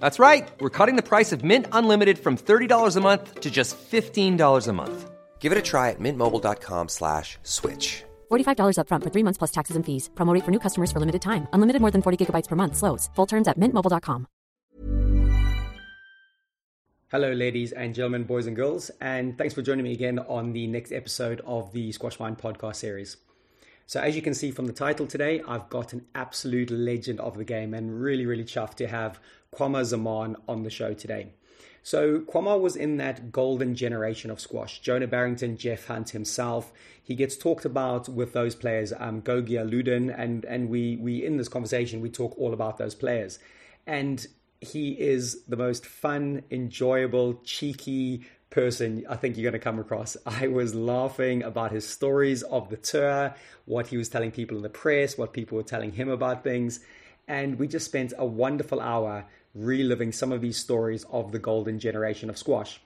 That's right. We're cutting the price of Mint Unlimited from $30 a month to just $15 a month. Give it a try at mintmobile.com slash switch. $45 upfront for three months plus taxes and fees. Promote for new customers for limited time. Unlimited more than 40 gigabytes per month. Slows. Full terms at mintmobile.com. Hello, ladies and gentlemen, boys and girls, and thanks for joining me again on the next episode of the Squash Mind podcast series. So, as you can see from the title today, I've got an absolute legend of the game and really, really chuffed to have Qamar Zaman on the show today. So Qamar was in that golden generation of squash. Jonah Barrington, Geoff Hunt himself. He gets talked about with those players, um, Gogi Alauddin, and and we we in this conversation we talk all about those players. And he is the most fun, enjoyable, cheeky person I think you're going to come across. I was laughing about his stories of the tour, what he was telling people in the press, what people were telling him about things. And we just spent a wonderful hour reliving some of these stories of the golden generation of squash.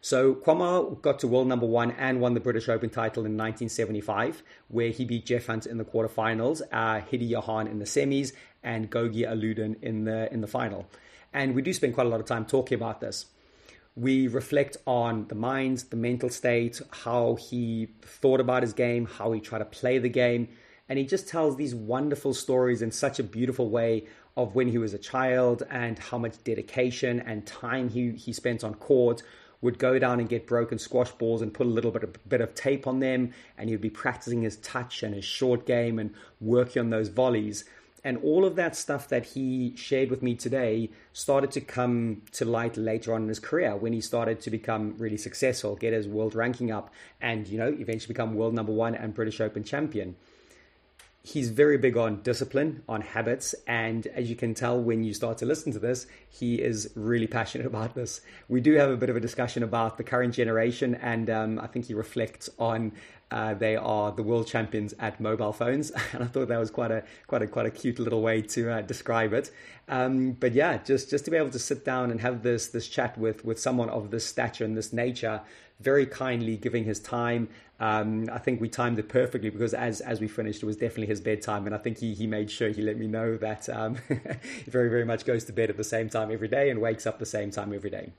So Qamar got to world number one and won the British Open title in 1975, where he beat Geoff Hunt in the quarterfinals, uh, Hiddy Jahan in the semis, and Gogi Alauddin in the in the final. And we do spend quite a lot of time talking about this. We reflect on the mind, the mental state, how he thought about his game, how he tried to play the game, and he just tells these wonderful stories in such a beautiful way of when he was a child and how much dedication and time he, he spent on court would go down and get broken squash balls and put a little bit of, bit of tape on them and he would be practicing his touch and his short game and working on those volleys. And all of that stuff that he shared with me today started to come to light later on in his career when he started to become really successful get his world ranking up and you know eventually become world number one and british open champion he's very big on discipline, on habits, and as you can tell when you start to listen to this, he is really passionate about this. We do have a bit of a discussion about the current generation, and um, I think he reflects on uh, they are the world champions at mobile phones, and I thought that was quite a quite a quite a cute little way to uh, describe it. Um, but yeah, just just to be able to sit down and have this this chat with with someone of this stature and this nature very kindly giving his time. Um, I think we timed it perfectly because as as we finished, it was definitely his bedtime, and I think he he made sure he let me know that um, he very very much goes to bed at the same time every day and wakes up the same time every day.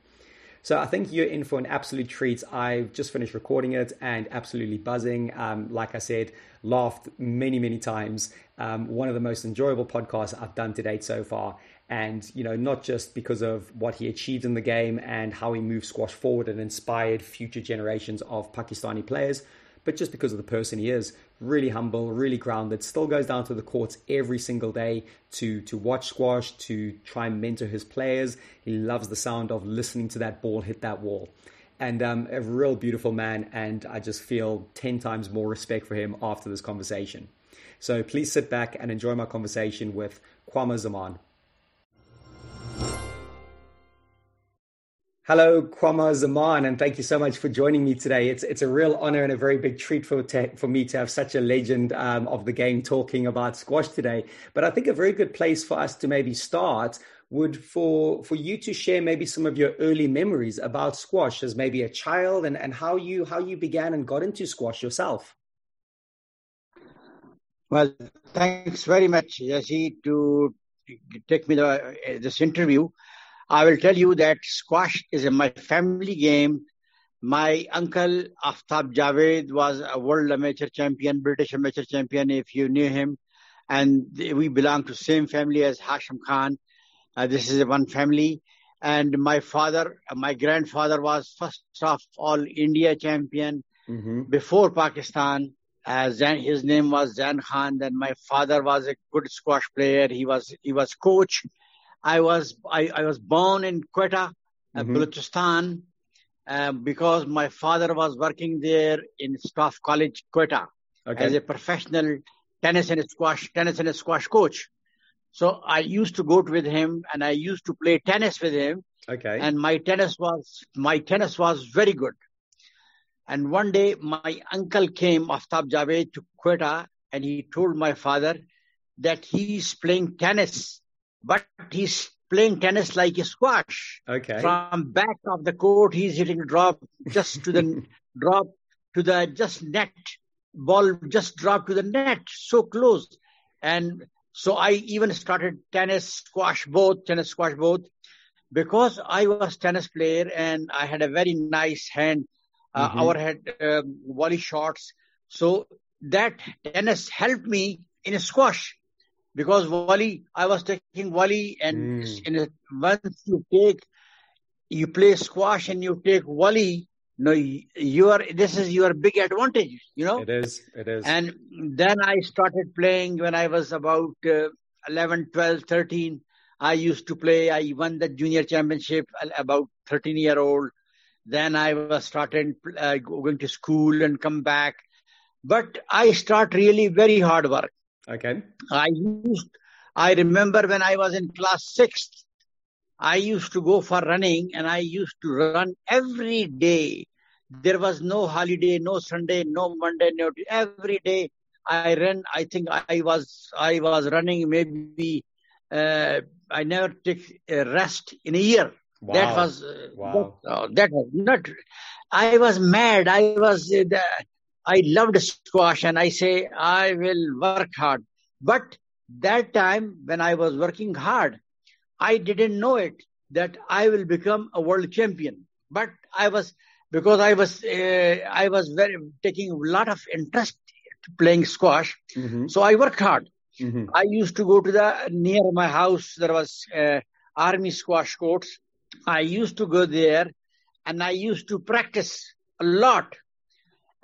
So I think you're in for an absolute treat. I've just finished recording it and absolutely buzzing. Um, like I said, laughed many, many times. Um, one of the most enjoyable podcasts I've done to date so far. And, you know, not just because of what he achieved in the game and how he moved squash forward and inspired future generations of Pakistani players, but just because of the person he is. Really humble, really grounded, still goes down to the courts every single day to, to watch squash, to try and mentor his players. He loves the sound of listening to that ball hit that wall. And um, a real beautiful man, and I just feel 10 times more respect for him after this conversation. So please sit back and enjoy my conversation with Qamar Zaman. Hello, Qamar Zaman, and thank you so much for joining me today. It's it's a real honor and a very big treat for te- for me to have such a legend um, of the game talking about squash today. But I think a very good place for us to maybe start would for for you to share maybe some of your early memories about squash as maybe a child and, and how you how you began and got into squash yourself. Well, thanks very much, Jesse, to take me the, this interview. I will tell you that squash is my family game. My uncle Aftab Javed was a world amateur champion, British amateur champion, if you knew him. And we belong to same family as Hashim Khan. Uh, this is one family. And my father, my grandfather was first of all India champion mm-hmm. before Pakistan. Uh, Zan, his name was Zan Khan. Then my father was a good squash player. He was he was coach I was I, I was born in Quetta, uh, mm-hmm. Balochistan, uh, because my father was working there in Staff College, Quetta, okay. as a professional tennis and squash tennis and squash coach. So I used to go with him, and I used to play tennis with him. Okay. And my tennis was my tennis was very good. And one day my uncle came, Aftab Javed, to Quetta, and he told my father that he's playing tennis but he's playing tennis like a squash. Okay. From back of the court, he's hitting drop just to the drop to the just net ball just drop to the net so close and so i even started tennis squash both tennis squash both because i was tennis player and i had a very nice hand uh, mm-hmm. our had um, volley shots so that tennis helped me in squash because volley, I was taking volley, and mm. once you take, you play squash and you take volley. No, you are. This is your big advantage. You know. It is. It is. And then I started playing when I was about uh, 11, 12, 13. I used to play. I won the junior championship about 13 year old. Then I was started uh, going to school and come back. But I start really very hard work. Okay. I used, I remember when I was in class sixth, I used to go for running and I used to run every day. There was no holiday, no Sunday, no Monday, no every day. I ran. I think I was I was running maybe. Uh, I never took a rest in a year. Wow. That was uh, wow. That, uh, that, was not. I was mad. I was. Uh, I loved squash and I say, I will work hard. But that time when I was working hard, I didn't know it that I will become a world champion. But I was, because I was, uh, I was very taking a lot of interest to playing squash. Mm-hmm. So I worked hard. Mm-hmm. I used to go to the near my house. There was uh, army squash courts. I used to go there and I used to practice a lot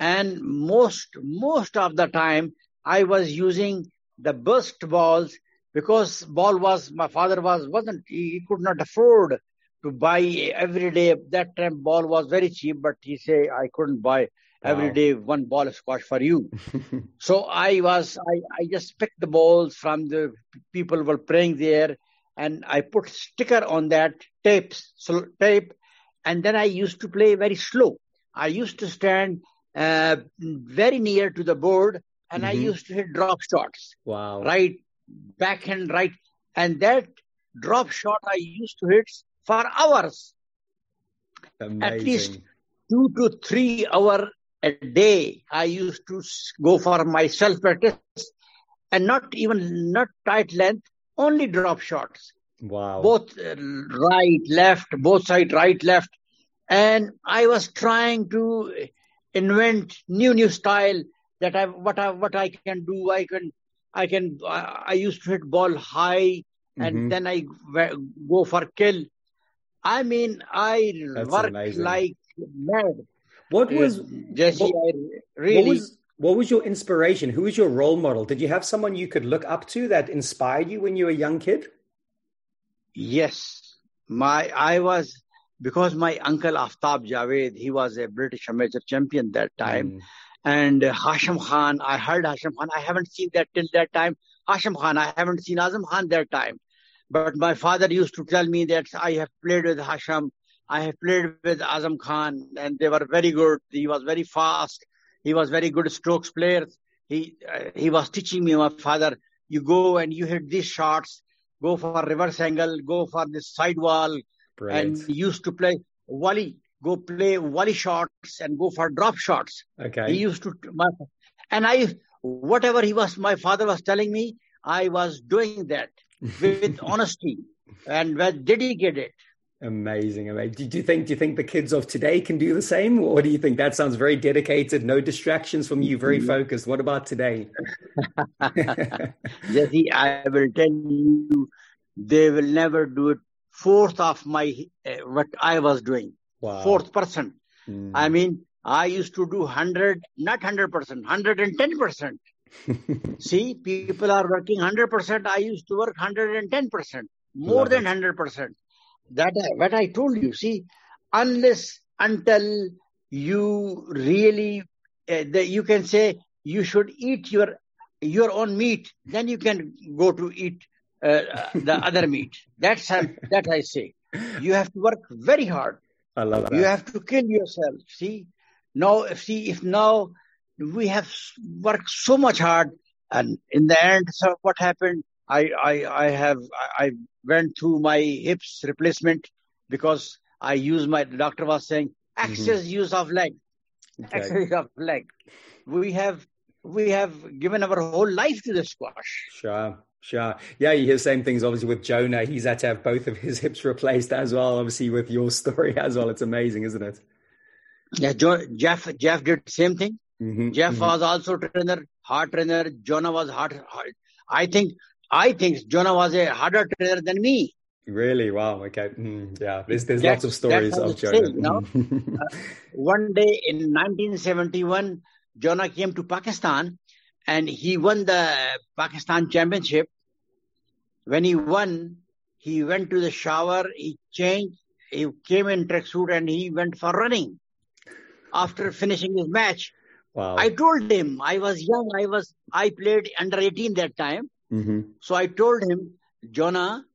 and most most of the time I was using the burst balls because ball was my father was wasn't he could not afford to buy every day. That time ball was very cheap, but he say I couldn't buy every wow. day one ball of squash for you. so I was I, I just picked the balls from the people were playing there and I put sticker on that tapes so tape and then I used to play very slow. I used to stand uh, very near to the board, and mm-hmm. I used to hit drop shots. Wow. Right, backhand right. And that drop shot I used to hit for hours. Amazing. At least two to three hour a day. I used to go for my self practice and not even not tight length, only drop shots. Wow. Both uh, right, left, both side, right, left. and I was trying to invent new new style that I what I what I can do. I can I can I, used to hit ball high and Mhm. then I go for kill. I mean, I That's work amazing. like mad. What was Jesse? what- I what really was what was your inspiration? Who was your role model? Did you have someone you could look up to that inspired you when you were a young kid? Yes, my I was because my uncle Aftab Javed, he was a British amateur champion that time, Mm. and uh, Hashim Khan. I heard Hashim Khan. I haven't seen that till that time. Hashim Khan. I haven't seen Azam Khan that time, but my father used to tell me that I have played with Hashim. I have played with Azam Khan, and they were very good. He was very fast. He was very good strokes player. He uh, he was teaching me, my father. You go and you hit these shots. Go for reverse angle. Go for this side wall. Brilliant. And he used to play volley. Go play volley shots and go for drop shots. okay. He used to my, and I whatever he was my father was telling me, I was doing that with honesty and with dedicated. Amazing, amazing. Do, do you think do you think the kids of today can do the same, or do you think that sounds very dedicated, no distractions from you, very mm-hmm. focused? What about today? Jesse, I will tell you, they will never do it. Fourth of my uh, what I was doing, Wow. fourth percent. Mm. I mean, I used to do hundred, not hundred percent, hundred and ten percent. See, people are working hundred percent. I used to work hundred and ten percent, more Love than hundred percent. That I, what I told you. See, unless until you really, uh, the, you can say you should eat your your own meat, then you can go to eat Uh, uh, the other meat. That's how, that I say. You have to work very hard. I love that. You have to kill yourself. See, now, see, if now we have worked so much hard, and in the end, so what happened? I, I, I have, I went through my hips replacement because I use my. The doctor was saying mm-hmm. excess use of leg, Okay. excess of leg. We have, we have given our whole life to the squash. Sure, sure. Yeah, you hear the same things obviously with Jonah. He's had to have both of his hips replaced as well, obviously with your story as well. It's amazing, isn't it? Yeah, jo- Geoff, Geoff did the same thing. Mhm, Geoff mhm. was also trainer, hard trainer. Jonah was hard, hard. I think, I think Jonah was a harder trainer than me. Really? Wow. Okay. Mm, yeah. There's there's That- lots of stories of Jonah. you know? One day in 1971, Jonah came to Pakistan and he won the Pakistan championship. When he won, he went to the shower, he changed, he came in tracksuit and he went for running. After finishing his match, wow. I told him I was young. I was I played under 18 that time. hmm So I told him, Jonah,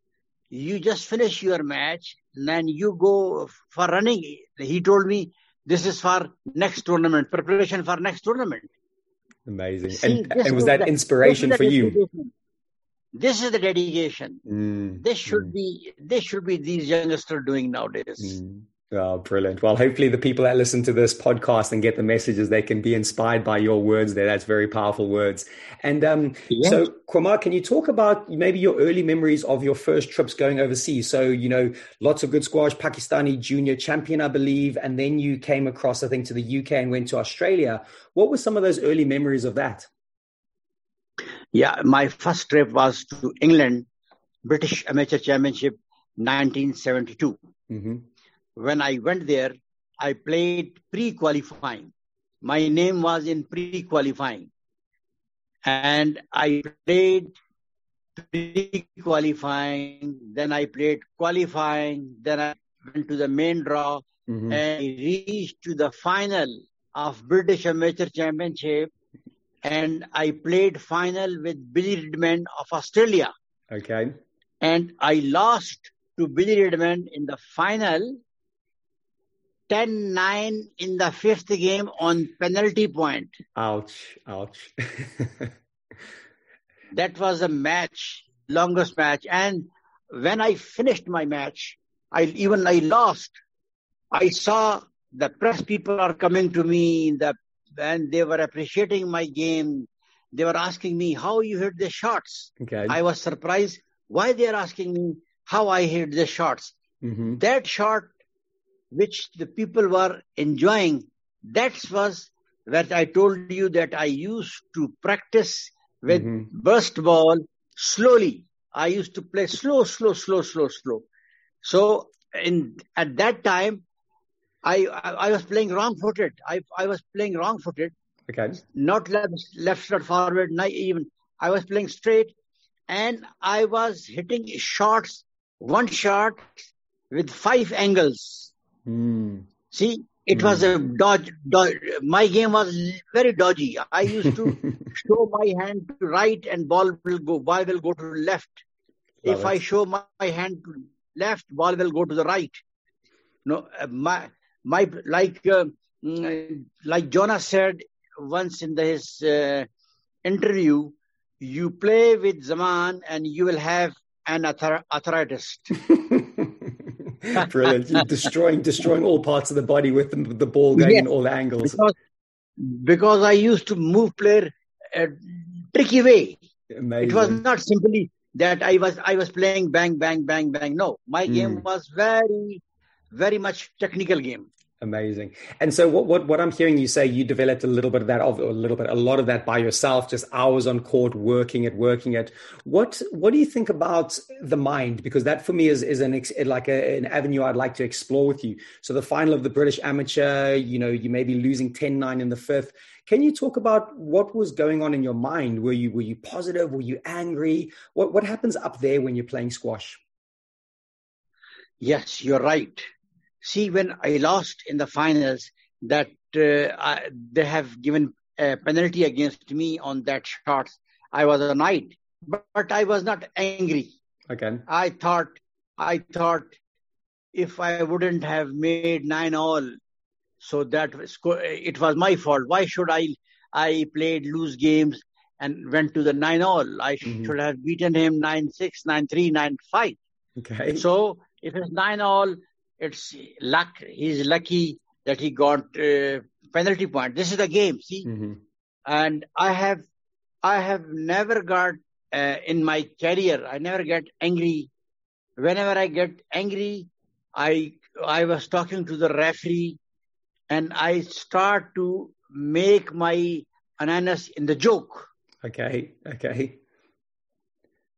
you just finish your match, and then you go for running. He told me this is for next tournament, preparation for next tournament. Amazing. See, and and was that the- inspiration for you? This is the dedication. Mm, This should mm, be this should be these youngsters doing nowadays. mm. Oh, brilliant. Well, hopefully the people that listen to this podcast and get the messages, they can be inspired by your words there. That's very powerful words. And um, Yes. so, Qamar, can you talk about maybe your early memories of your first trips going overseas? So, you know, lots of good squash, Pakistani junior champion, I believe, and then you came across, I think, to the UK and went to Australia. What were some of those early memories of that? Yeah, my first trip was to England, British Amateur Championship, 1972. hmm when I went there, I played pre-qualifying. My name was in pre-qualifying. And I played pre-qualifying, then I played qualifying, then I went to the main draw hmm and I reached to the final of British Amateur Championship and I played final with Billy Reedman of Australia Okay. and I lost to Billy Reedman in the final 10-9 in the fifth game on penalty point. Ouch. Ouch. That was a match, longest match. And when I finished my match, I even I lost. I saw the press people are coming to me the and they were appreciating my game. They were asking me how you hit the shots. okay. I was surprised why they are asking me how I hit the shots. hmm That shot which the people were enjoying. That was where I told you that I used to practice with mm-hmm. burst ball slowly. I used to play slow, slow, slow, slow, slow. So in at that time, I I, I was playing wrong-footed. I I was playing wrong-footed. Okay. Not left, left, not forward, not even. I was playing straight, and I was hitting shots, one shot with five angles. Mm. See, it mm. was a dodge, dodge. My game was very dodgy. I used to show my hand to right, and ball will go. Ball will go to left. Love if it. I show my hand to left, ball will go to the right. No, uh, my my like uh, mm, like Jonas said once in the, his uh, interview, you play with Zaman and you will have an arthritis. Brilliant! Destroying destroying all parts of the body with the, the ball going yes, in all angles. Because, because I used to move player a tricky way. Amazing. It was not simply that I was I was playing bang bang bang bang. No, my mm. game was very very much technical game. Amazing. And so what, what, what I'm hearing you say, you developed a little bit of that, of a little bit, a lot of that by yourself, just hours on court, working it, working it. What, what do you think about the mind? Because that for me is, is an, like a, an avenue I'd like to explore with you. So the final of the British amateur, you know, you may be losing 10-9 in the fifth. Can you talk about what was going on in your mind? Were you, were you positive? Were you angry? What, what happens up there when you're playing squash? Yes, you're right see when I lost in the finals that uh, I, they have given a penalty against me on that shot. I was a knight, but, but I was not angry. Okay. I thought, I thought if I wouldn't have made nine all, so that it was my fault. Why should I? I played loose games and went to the nine all. I mm-hmm. should have beaten him nine six, nine three, nine five. Okay. So if it's nine all, it's luck. He's lucky that he got uh, penalty point. This is the game, see. Mm-hmm. And I have, I have never got uh, in my career. I never get angry. Whenever I get angry, I I was talking to the referee, and I start to make my ananas in the joke. Okay. Okay.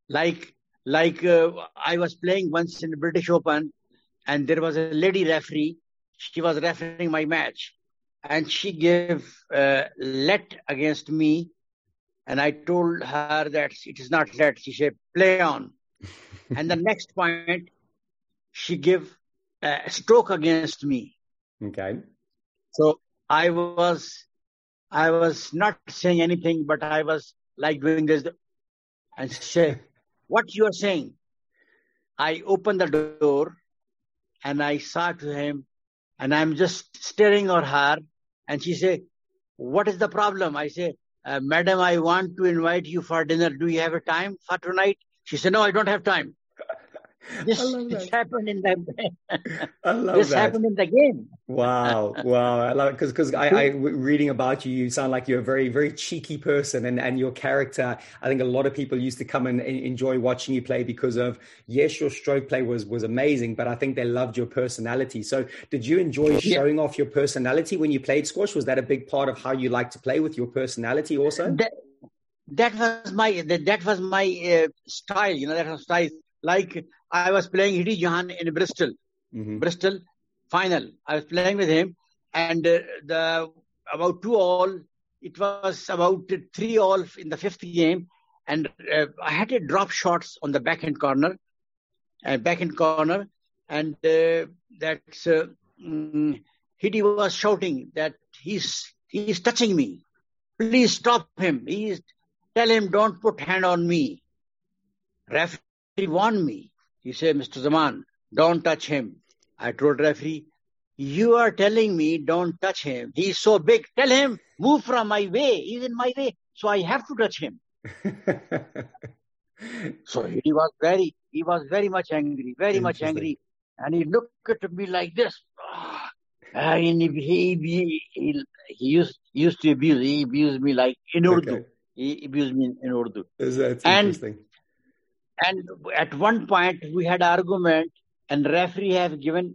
Like like uh, I was playing once in the British Open, and there was a lady referee. She was refereeing my match, and she gave uh, let against me, and I told her that it is not let. She said play on, and the next point, she gave a stroke against me. Okay. So I was, I was not saying anything, but I was like doing this, and she said, "What you are saying?" I opened the door and I saw to him, and I'm just staring at her, and she said, "What is the problem?" I say, uh, "Madam, I want to invite you for dinner. Do you have a time for tonight?" She said, "No, I don't have time." This, this happened in the I love this that. happened in the game. wow, wow! I love it because because I, I reading about you, you sound like you're a very very cheeky person, and and your character. I think a lot of people used to come and enjoy watching you play because of yes, your stroke play was was amazing, but I think they loved your personality. So, did you enjoy showing yeah. off your personality when you played squash? Was that a big part of how you like to play with your personality also? That, that was my that, that was my uh, style. You know, that was style. Like I was playing Hiddy Jahan in Bristol, mm-hmm. Bristol final. I was playing with him, and uh, the about two all. It was about three all in the fifth game, and uh, I had to drop shots on the backhand corner, uh, backhand corner, and uh, that's uh, mm, Hiddy was shouting that he's he's touching me. Please stop him. He's tell him don't put hand on me. Referee warned me. He said, Mr. Zaman, don't touch him. I told referee, you are telling me don't touch him. He's so big. Tell him, move from my way. He's in my way. So I have to touch him. so he was very, he was very much angry, very much angry. And he looked at me like this. Ah, and he, he, he, he, used, used to abuse, he abused me like in Urdu. Okay. He abused me in Urdu. That's and, interesting and at one point, we had argument, and referee have given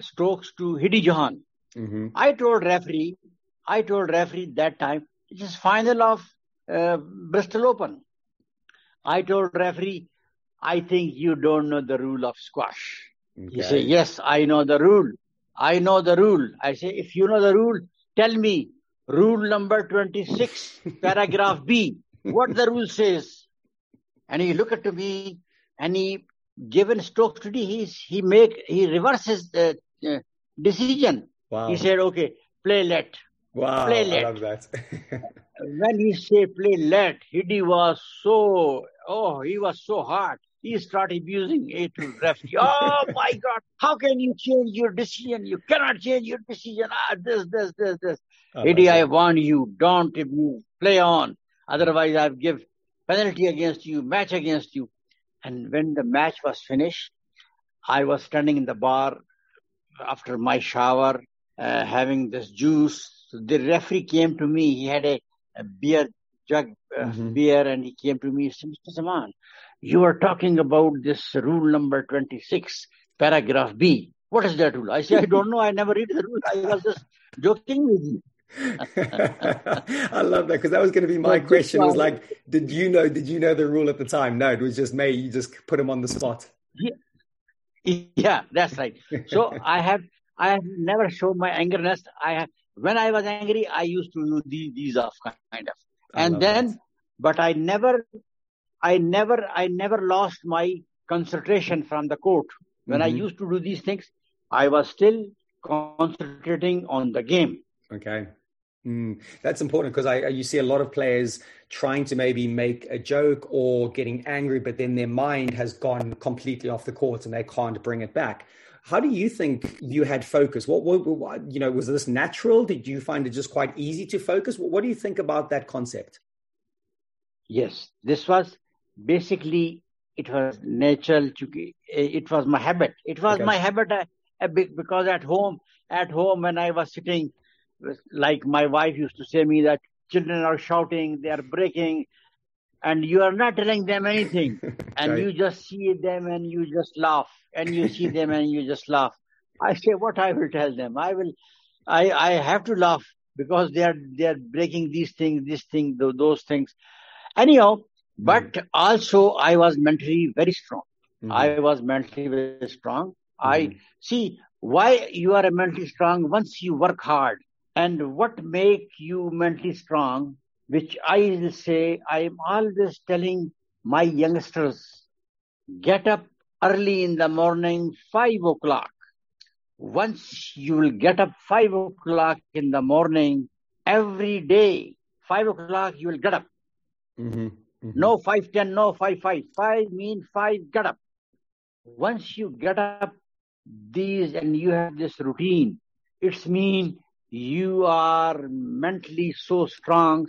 strokes to Hiddy Jahan. Mm-hmm. I told referee, I told referee that time, it is final of uh, Bristol Open. I told referee, I think you don't know the rule of squash. Okay. He said, yes, I know the rule. I know the rule. I say, if you know the rule, tell me rule number 26, paragraph B, what the rule says. And he looked at me and he given Stokes today, he's, he make, he reverses the uh, decision. Wow. He said, okay, play let. wow. play I let. love that. When he said play let, Hiddy was so, oh, he was so hard. He started abusing A to referee. Oh my God, how can you change your decision? You cannot change your decision. Ah, this, this, this, this. I love I warn you, don't abuse. Play on. Otherwise, I'll give penalty against you, match against you. And when the match was finished, I was standing in the bar after my shower, uh, having this juice. The referee came to me. He had a, a beer jug, uh, Mhm. beer, and he came to me. He said, Mr. Zaman, you are talking about this rule number 26, paragraph B. What is that rule? I said, I don't know. I never read the rule. I was just joking with you. I love that because that was going to be my question. Was like, did you know? Did you know the rule at the time? No, it was just me. You just put him on the spot. Yeah, that's right. So I have I have never shown my angerness. I have when I was angry, I used to do these, these off kind of. And then, that. but I never, I never, I never lost my concentration from the court. When I Mhm. used to do these things, I was still concentrating on the game. Okay. Mm, that's important because I you see a lot of players trying to maybe make a joke or getting angry, but then their mind has gone completely off the court and they can't bring it back. How do you think you had focus? What, what, what you know was this natural? Did you find it just quite easy to focus? What, what do you think about that concept? Yes, this was basically it was natural. To, it was my habit. It was Okay. my habit uh, bit because at home, at home when I was sitting, like my wife used to say me that children are shouting, they are breaking, and you are not telling them anything, and Okay. you just see them and you just laugh, and you see them and you just laugh. I say what I will tell them. I will, I I have to laugh because they are they are breaking these things, this thing, tho- those things. Anyhow, but also I was mentally very strong. Mhm. I was mentally very strong. I Mhm. see why you are mentally strong once you work hard. And what make you mentally strong, which I will say, I am always telling my youngsters, get up early in the morning, five o'clock. Once you will get up five o'clock in the morning, every day, five o'clock you will get up. Mhm. Mhm. No five ten, no five five. Five mean five get up. Once you get up these and you have this routine, it's mean you are mentally so strong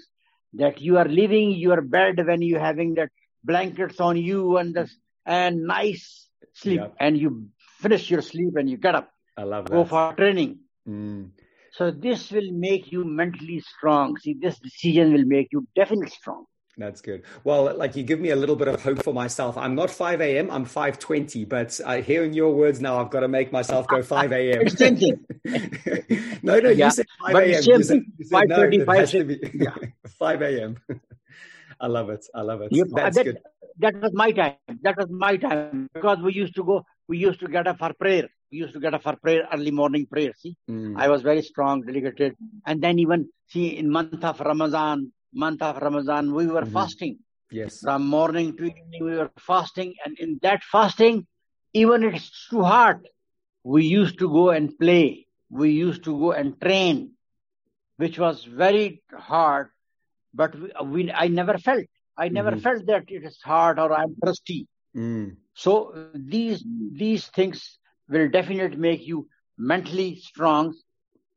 that you are leaving your bed when you having that blankets on you and the and nice sleep Yep. and you finish your sleep and you get up, I love that. go for training. Mm. So this will make you mentally strong. See, this decision will make you definitely strong. That's good. Well, like you give me a little bit of hope for myself. I'm not 5 a.m. I'm 5:20, but uh, hearing your words now, I've got to make myself go 5 a.m. No, no, Yeah, you said 5 a.m. You said, you said no, 5:30, it has to be yeah. 5 a.m. I love it. I love it. That's that, good. that was my time. That was my time because we used to go. We used to get up for prayer. We used to get up for prayer, early morning prayer. See, Mm. I was very strong, dedicated, and then even see in month of Ramadan, month of Ramadan, we were Mhm. fasting Yes. from morning to evening. We were fasting, and in that fasting, even it's too hard. We used to go and play. We used to go and train, which was very hard. But we, we I never felt. I never Mhm. felt that it is hard or I'm thirsty. Mm. So uh, these these things will definitely make you mentally strong,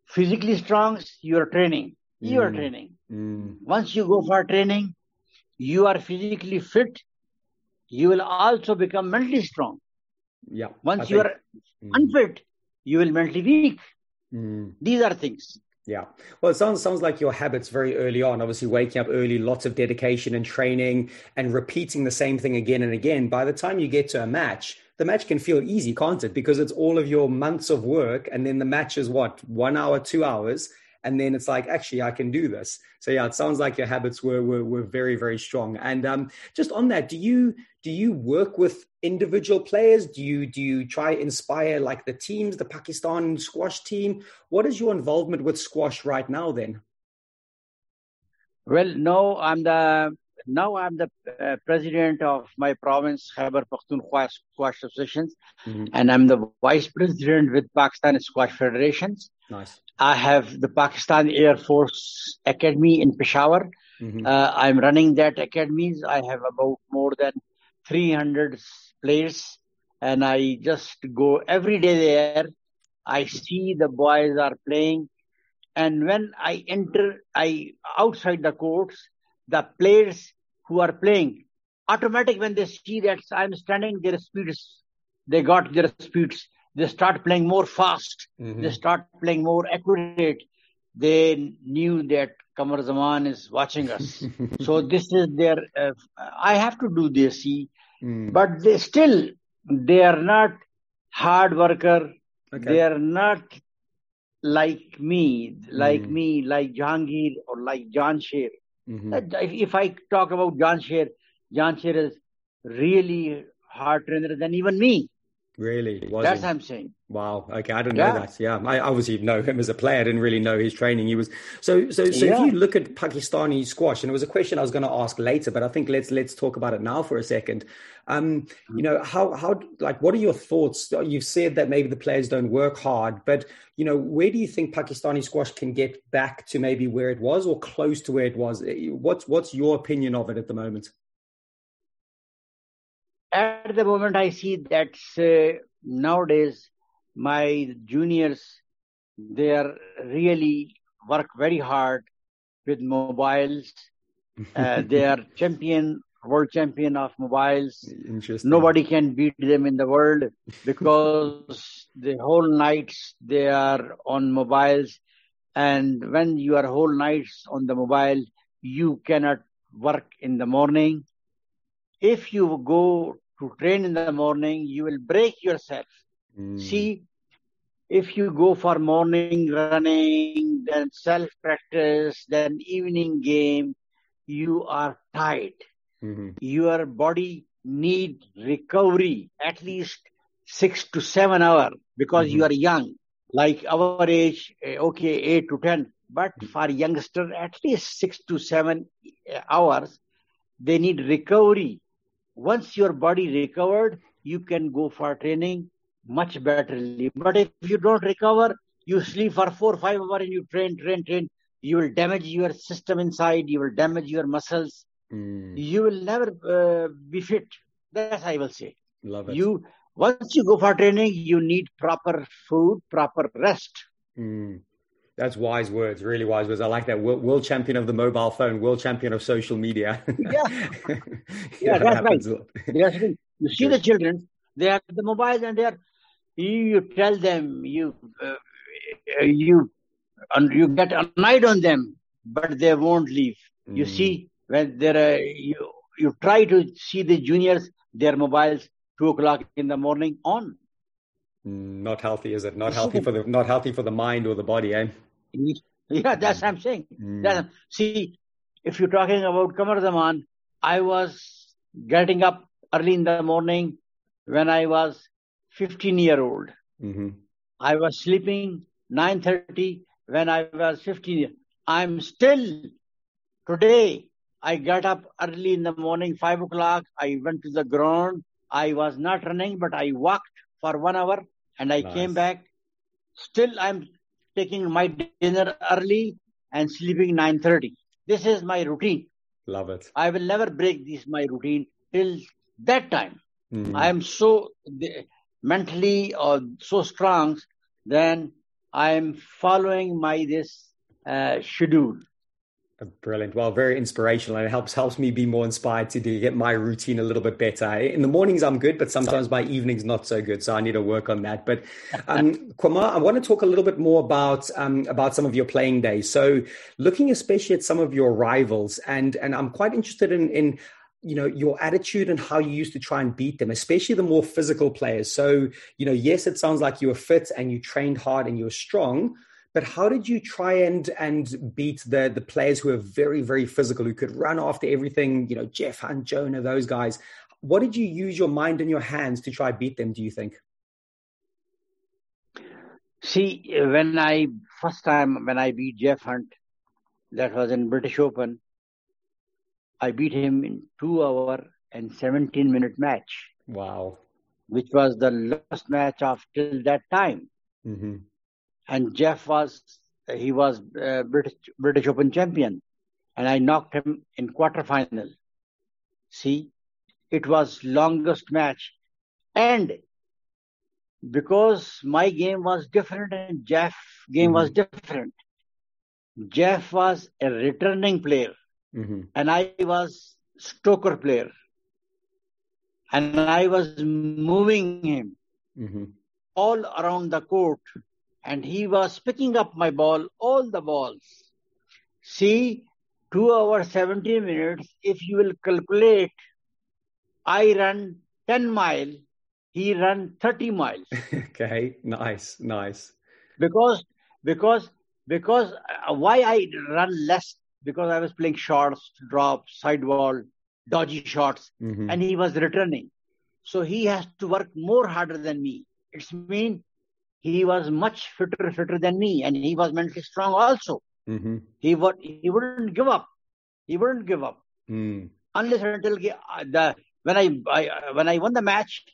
physically strong. You are training. You are Mm. training. Mm. Once you go for training, you are physically fit. You will also become mentally strong. Yeah. Once you are Mm. unfit, you will mentally weak. Mm. These are things. Yeah. Well, it sounds sounds like your habits very early on. Obviously, waking up early, lots of dedication and training, and repeating the same thing again and again. By the time you get to a match, the match can feel easy, can't it? Because it's all of your months of work, and then the match is what one hour, two hours, and then it's like actually I can do this. So yeah, it sounds like your habits were were, were very very strong. And um, just on that, do you do you work with individual players? Do you do you try to inspire like the teams, the Pakistan squash team? What is your involvement with squash right now? Then. Well, no, I'm the now I'm the uh, president of my province, Khyber Pakhtunkhwa Squash Association, mm-hmm. and I'm the vice president with Pakistan Squash Federations. Nice. I have the Pakistan Air Force Academy in Peshawar. Mm-hmm. Uh, I'm running that academy. I have about more than 300 players, and I just go every day there. I see the boys are playing, and when I enter, I outside the courts, the players who are playing, automatic when they see that I'm standing, their speeds, they got their speeds. They start playing more fast. Mm-hmm. They start playing more accurate. They knew that Qamar Zaman is watching us. so this is their, uh, I have to do this, see. Mm. But they still, they are not hard worker. Okay. They are not like me, like mm. me, like Jahangir or like Jansher. Mm-hmm. If I talk about Jansher, John Sher is really hard trainer than even me. Really? Was That's he? what I'm saying. Wow. Okay, I didn't yeah. know that. Yeah, I obviously know him as a player. I didn't really know his training. He was so so. So yeah. if you look at Pakistani squash, and it was a question I was going to ask later, but I think let's let's talk about it now for a second. Um, you know how how like what are your thoughts? You've said that maybe the players don't work hard, but you know where do you think Pakistani squash can get back to maybe where it was or close to where it was? What's what's your opinion of it at the moment? At the moment I see that uh, nowadays my juniors they are really work very hard with mobiles. Uh, they are champion, world champion of mobiles. Nobody can beat them in the world because the whole nights they are on mobiles. And when you are whole nights on the mobile, you cannot work in the morning. If you go to train in the morning, you will break yourself. Mm. See, if you go for morning running, then self practice, then evening game, you are tired. Mm-hmm. Your body need recovery at least six to seven hours because mm-hmm. you are young. Like our age, eh, okay, eight to ten. But mm-hmm. for youngster, at least six to seven eh, hours, they need recovery once your body recovered, you can go for training much betterly. But if you don't recover, you sleep for four, five hours and you train, train, train, you will damage your system inside, you will damage your muscles. Mm. You will never uh, be fit. That's I will say. Love it. You once you go for training, you need proper food, proper rest. Mm. That's wise words, really wise words. I like that. World, world, champion of the mobile phone, world champion of social media. yeah, yeah, that's right. You see the children, they have the mobiles and they are. You, you tell them, you uh, you and you get annoyed on them, but they won't leave. Mm. You see, when there are you you try to see the juniors, their mobiles two o'clock in the morning on. Mm, not healthy, is it? Not healthy for the not healthy for the mind or the body, eh? Yeah, that's what I'm saying. Mm. see, if you're talking about Qamar Zaman, I was getting up early in the morning when I was 15 year old. Mm-hmm. I was sleeping 9:30 when I was 15. I'm still today. I got up early in the morning, five o'clock. I went to the ground. I was not running, but I walked for one hour and I nice. came back. Still, I'm taking my dinner early and sleeping 9.30. This is my routine. Love it. I will never break this my routine till that time. Mm. I am so mentally or so strong, then I am following my this uh, schedule. Brilliant. Well, very inspirational, and it helps helps me be more inspired to do, get my routine a little bit better. In the mornings, I'm good, but sometimes my evenings not so good. So I need to work on that. But um, I want to talk a little bit more about um, about some of your playing days. So looking especially at some of your rivals, and and I'm quite interested in in you know your attitude and how you used to try and beat them especially the more physical players so you know yes it sounds like you were fit and you trained hard and you were strong but how did you try and and beat the the players who are very very physical who could run after everything you know geoff hunt jonah those guys what did you use your mind and your hands to try beat them do you think see when i first time when i beat geoff hunt that was in british open I beat him in two hour and 17 minute match. Wow. Which was the last match of till that time. Mm-hmm. And Geoff was, he was uh, British, British Open champion. And I knocked him in quarterfinal. See, it was longest match. And because my game was different and Geoff game mm-hmm. was different. Geoff was a returning player. Mm-hmm. And I was stoker player. And I was moving him mm-hmm. all around the court. And he was picking up my ball, all the balls. See, 2 hours 17 minutes, if you will calculate, I run 10 miles, he run 30 miles. okay, nice, nice. Because, because, because uh, why I run less because I was playing shots, drop, sidewall, dodgy shots, mm-hmm. and he was returning. So he has to work more harder than me. It's mean he was much fitter, fitter than me, and he was mentally strong also. Mm-hmm. He would he wouldn't give up. He wouldn't give up mm. unless until uh, the when I, I when I won the match,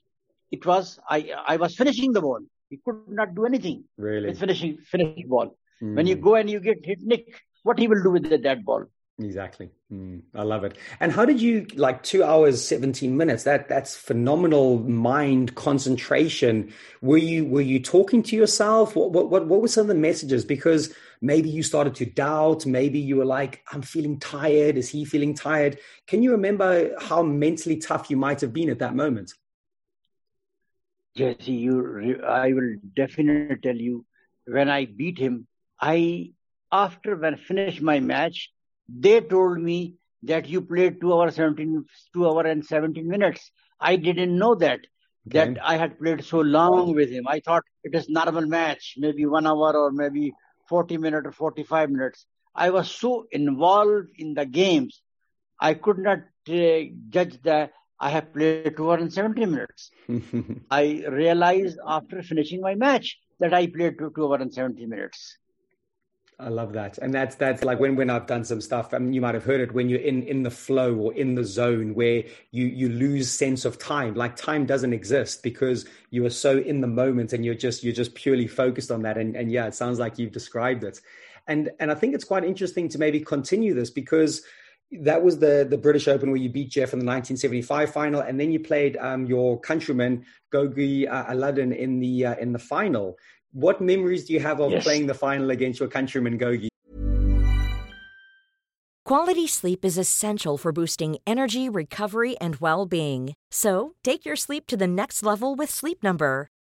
it was I I was finishing the ball. He could not do anything. Really, with finishing finishing ball. Mm. When you go and you get hit nick, what he will do with the dead ball. Exactly. Mm, I love it. And how did you like two hours, 17 minutes? That that's phenomenal mind concentration. Were you were you talking to yourself? What what what, what were some of the messages? Because maybe you started to doubt, maybe you were like, I'm feeling tired. Is he feeling tired? Can you remember how mentally tough you might have been at that moment? Jesse, you I will definitely tell you when I beat him, I after when I finished my match, they told me that you played two hours 17, two hour and 17 minutes. I didn't know that, okay. that I had played so long with him. I thought it is normal match, maybe one hour or maybe 40 minutes or 45 minutes. I was so involved in the games, I could not uh, judge that I have played two hours and 17 minutes. I realized after finishing my match that I played two, two hours and 17 minutes. I love that, and that's that's like when when I've done some stuff. I mean, you might have heard it when you're in in the flow or in the zone where you you lose sense of time. Like time doesn't exist because you are so in the moment and you're just you're just purely focused on that. And and yeah, it sounds like you've described it. And and I think it's quite interesting to maybe continue this because that was the the British Open where you beat Geoff in the 1975 final, and then you played um, your countryman Gogi uh, Alauddin in the uh, in the final. What memories do you have of yes. playing the final against your countryman Gogi? Quality sleep is essential for boosting energy, recovery, and well-being. So, take your sleep to the next level with Sleep Number.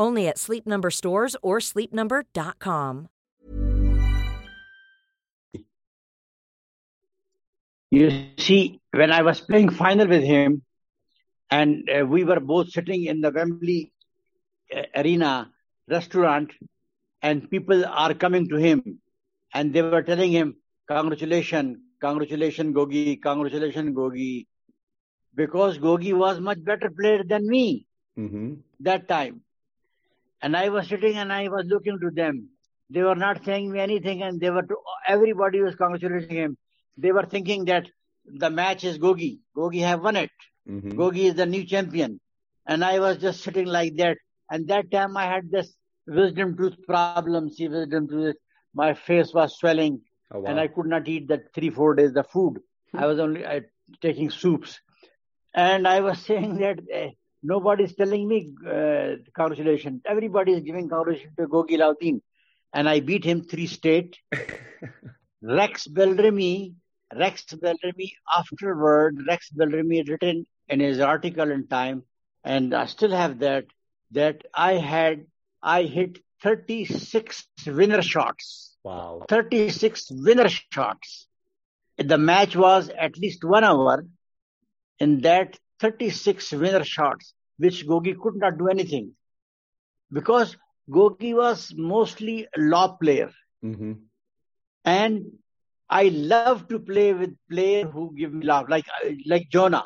Only at Sleep Number stores or sleepnumber.com. You see, when I was playing final with him, and uh, we were both sitting in the Wembley uh, Arena restaurant, and people are coming to him, and they were telling him, "Congratulations, congratulations, Gogi, congratulations, Gogi," because Gogi was much better player than me mm-hmm. that time. And I was sitting and I was looking to them. They were not saying me anything, and they were to, everybody was congratulating him. They were thinking that the match is Gogi. Gogi have won it. Mm-hmm. Gogi is the new champion. And I was just sitting like that. And that time I had this wisdom tooth problem. See, wisdom tooth. My face was swelling, oh, wow. and I could not eat that three four days the food. I was only I, taking soups, And I was saying that uh, is telling me uh, congratulations. Everybody is giving congratulations to Gogi Alauddin. And I beat him three straight. Rex Bellamy, Rex Bellamy afterward, Rex Bellamy had written in his article in Time, and I still have that, that I had, I hit 36 winner shots. Wow. 36 winner shots. The match was at least one hour. In that 36 winner shots, which Gogi could not do anything. Because Gogi was mostly a law player. Mm-hmm. And I love to play with players who give me love, like like Jonah,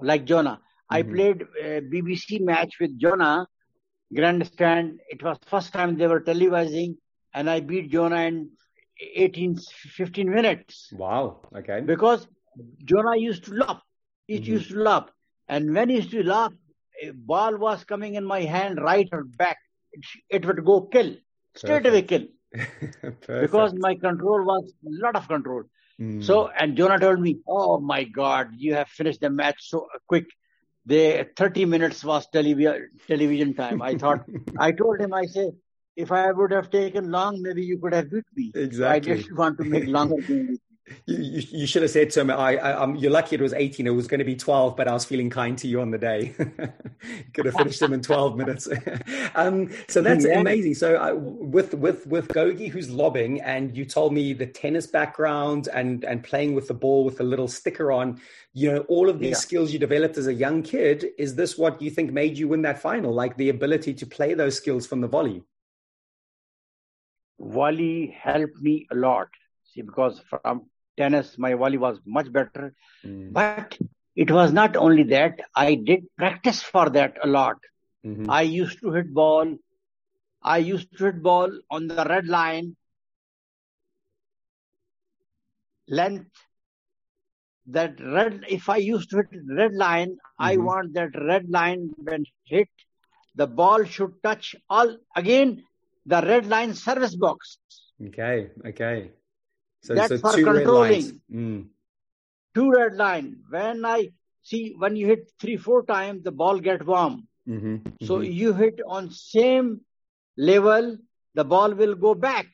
like Jonah. I Mhm. played a BBC match with Jonah, grandstand. It was first time they were televising, and I beat Jonah in 18, 15 minutes Wow. Okay. because Jonah used to laugh. He Mhm. used to laugh, and when he used to laugh, a ball was coming in my hand, right or back. It, it would go kill straight away kill because my control was a lot of control. Mm. So, and Jonah told me, "Oh my God, you have finished the match so quick." The 30 minutes was televi- television time. I thought, I told him, I said, if I would have taken long, maybe you could have beat me. So I Exactly. just want to make longer you. You, should have said to him, I, I, you're lucky it was 18. It was going to be 12, but I was feeling kind to you on the day. Could have finished him in 12 minutes. um, so that's Yeah. amazing. So uh, with, with, with Gogi, who's lobbing, and you told me the tennis background and, and playing with the ball with a little sticker on, you know, all of these Yeah. skills you developed as a young kid. Is this what you think made you win that final? Like the ability to play those skills from the volley? volley helped me a lot. See, because from tennis, my volley was much better. Mm. But it was not only that, I did practice for that a lot. Mhm. I used to hit ball. I used to hit ball on the red line, length. That red, if I used to hit red line, I Mhm. want that red line when hit, the ball should touch all again the red line service box. Okay. Okay. So, That's so for two red controlling. Mm. Two red line. When I see when you hit three, four times, the ball get warm. hmm So you hit on same level, the ball will go back.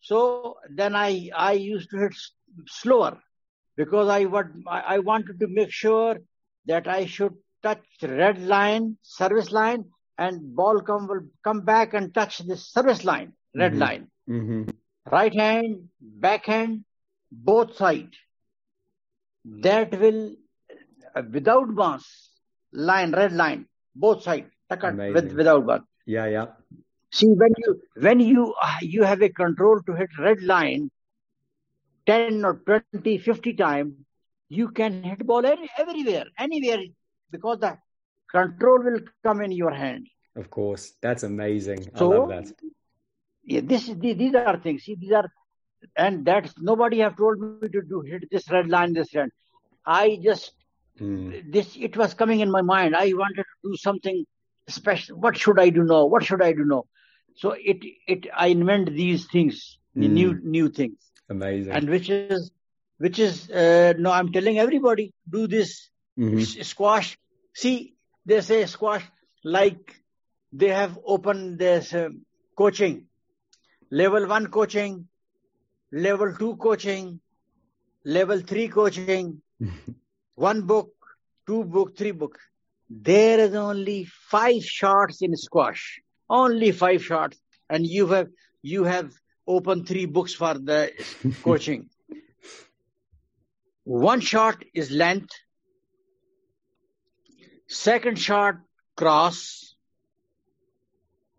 So then I I used to hit s- slower because I what I I wanted to make sure that I should touch red line, service line, and ball come will come back and touch the service line, red Mhm. line. hmm Right hand, backhand, both side. That will uh, without bounce line, red line, both side, with without bounce. Yeah, yeah. See, when you when you uh, you have a control to hit red line 10 or 20, 50 times, you can hit ball any, everywhere, anywhere, because the control will come in your hand. Of course. That's amazing. I love that. Yeah, this is the- these are things. See, these are, and that's nobody have told me to do hit this red line, this red. I just Mm. this it was coming in my mind. I wanted to do something special. What should I do now? What should I do now? So it it I invent these things, the Mm. new new things, Amazing. and which is which is uh, no. I'm telling everybody do this Mhm. Squash. See, they say squash like they have opened this um, coaching, level one coaching, level two coaching, level three coaching, one book, two book, three book. There is only five shots in squash. Only five shots, and you have you have opened three books for the coaching. One shot is length. Second shot cross.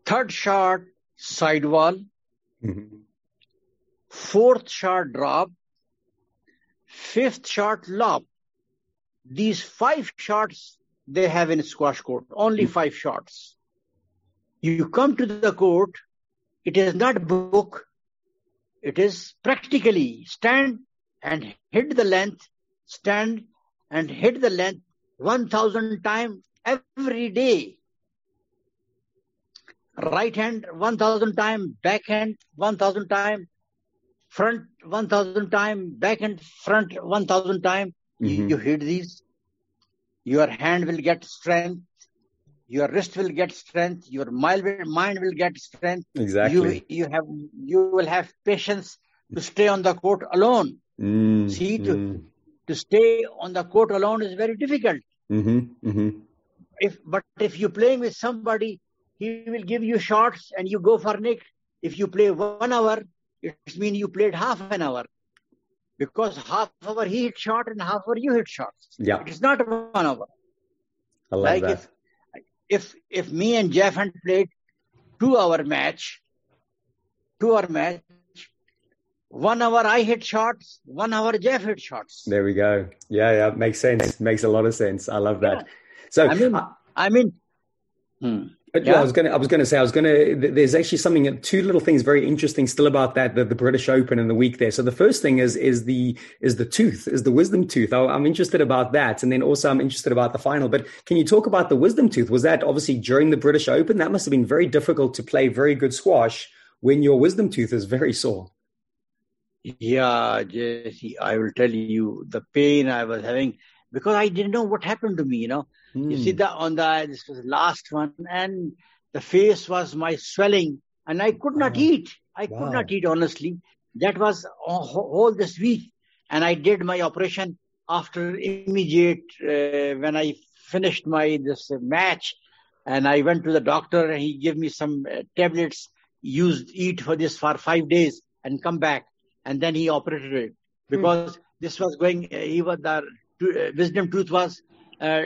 Third shot sidewall. Mhm. Fourth shot drop. Fifth shot lob. These five shots they have in squash court. Only five shots. You come to the court. It is not book. It is practically stand and hit the length, stand and hit the length 1000 times every day. Right hand 1000 time, back hand 1000 time, front 1000 time, back hand front 1000 time. You, Mhm. you hit these. your hand will get strength, your wrist will get strength, your mind will, mind will get strength. Exactly. You, you have you will have patience to stay on the court alone. Mm, See, to, to stay on the court alone is very difficult. mhm, mhm. If but if you're playing with somebody, he will give you shots and you go for nick. If you play one hour, it means you played half an hour. Because half hour he hit shot and half hour you hit shots. Yeah. It is not one hour. I like that. if if if me and Geoff had played two hour match, two hour match, one hour I hit shots, one hour Geoff hit shots. There we go. Yeah, yeah, makes sense. Makes a lot of sense. I love that. So I mean, uh, I mean, hmm. Yeah, Yeah. I was gonna. I was gonna say. I was gonna. There's actually something. Two little things very interesting still about that. The, the British Open and the week there. So the first thing is is the is the tooth is the wisdom tooth. I, I'm interested about that, and then also I'm interested about the final. But can you talk about the wisdom tooth? Was that obviously during the British Open? That must have been very difficult to play very good squash when your wisdom tooth is very sore. Yeah, Jesse, I will tell you the pain I was having because I didn't know what happened to me, you know. You see Mm. the on the this was the last one and the face was my swelling and I could not Wow. eat. I Wow. could not eat honestly. That was all, this week and I did my operation after immediate uh, when I finished my this match and I went to the doctor and he gave me some uh, tablets used eat for this for 5 days and come back and then he operated it because this was going uh, he was the uh, wisdom tooth was uh,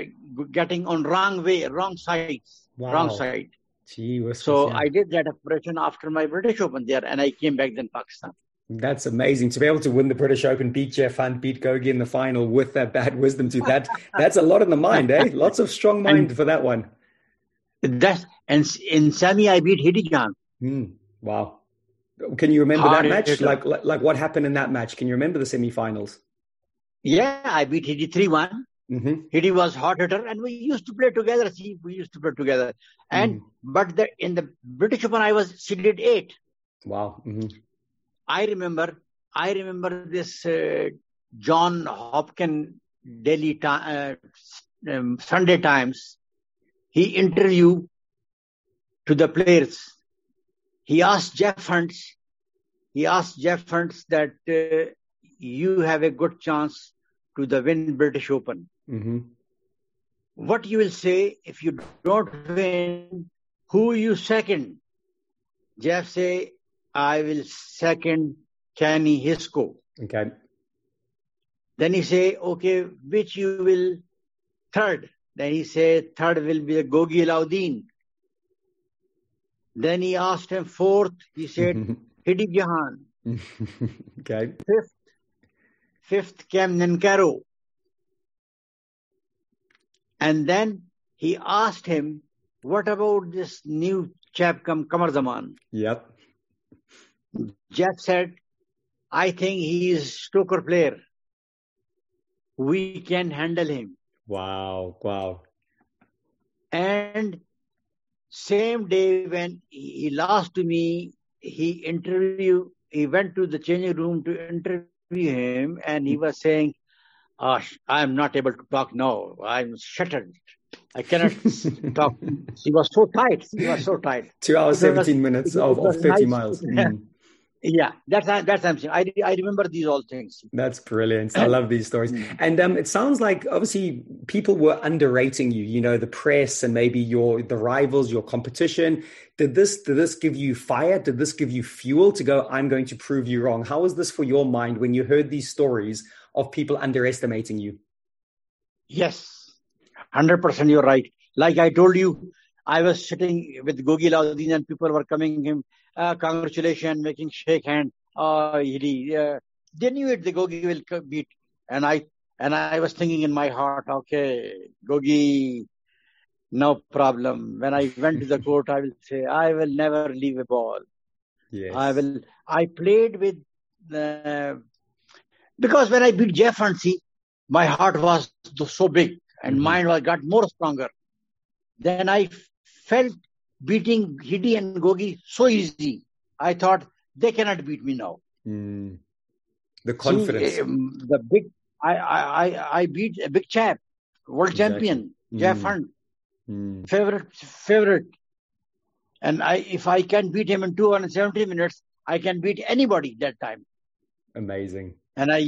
getting on wrong way wrong side wrong side Gee, so yeah. i did that operation after my british open there and i came back then pakistan That's amazing to be able to win the British Open, beat Geoff Hunt, beat Gogi in the final with that bad wisdom tooth. That that's a lot in the mind, eh? Lots of strong mind for that one. that's and in semi i beat Hiddy Jahan Hmm. wow. Can you remember that match? hitter. Like, like like what happened in that match? Can you remember the semifinals? yeah i beat Hiddy 3-1 Mm-hmm. Hiddy was hot hitter and we used to play together see we used to play together and Mm. but the, in the british open i was seeded 8 Wow. hmm I remember, I remember this uh, John Hopkins Daily Ti- uh, um, Sunday Times. He interviewed to the players. He asked Geoff Hunt. He asked Geoff Hunt that uh, you have a good chance to the win British Open. Hmm What you will say if you don't win? Who you second? Geoff say, I will second Kenny Hiscoe. Okay. Then he say, okay, which you will third? Then he say, third will be the Gogi Alauddin. Then he asked him fourth. He said, Hiddy Jahan. okay. Fifth, fifth came Nancarrow. And then he asked him, what about this new chap come Qamar Zaman? Yep. Geoff said, I think he is Stoker player. We can handle him. Wow. Wow. And same day when he lost to me, he interview. He went to the changing room to interview him, and he hmm. was saying, "Ah, I am not able to talk now. I'm shattered. I cannot talk." He was so tight. He was so tight. Two hours, It was- seventeen minutes of, of thirty nice. miles. Mm. Yeah, that's that's I'm. I I remember these all things. That's brilliant. I love these stories. And um, it sounds like obviously people were underrating you. You know, the press and maybe your the rivals, your competition. Did this did this give you fire? Did this give you fuel to go? I'm going to prove you wrong. How was this for your mind when you heard these stories of people underestimating you? Yes, hundred percent. You're right. Like I told you, I was sitting with Gogi Alauddin and people were coming him, uh, congratulations, making shake hand. Oh, he, uh, they knew it. The Gogi will beat, and I and I was thinking in my heart, okay, Gogi, no problem. When I went to the court, I will say, I will never leave a ball. Yes. I will. I played with the because when I beat Geoff Hansi, my heart was so big and Mhm. mine was got more stronger. Then I felt beating Hiddy and Gogi so easy. I thought they cannot beat me now. Mm. The See, confidence. um, the big, I, I, I, I beat a big chap, world Exactly. champion, Geoff Mm. Hunt, Mm. favorite, favorite. And I, if I can beat him in 270 minutes, I can beat anybody that time. Amazing. And I,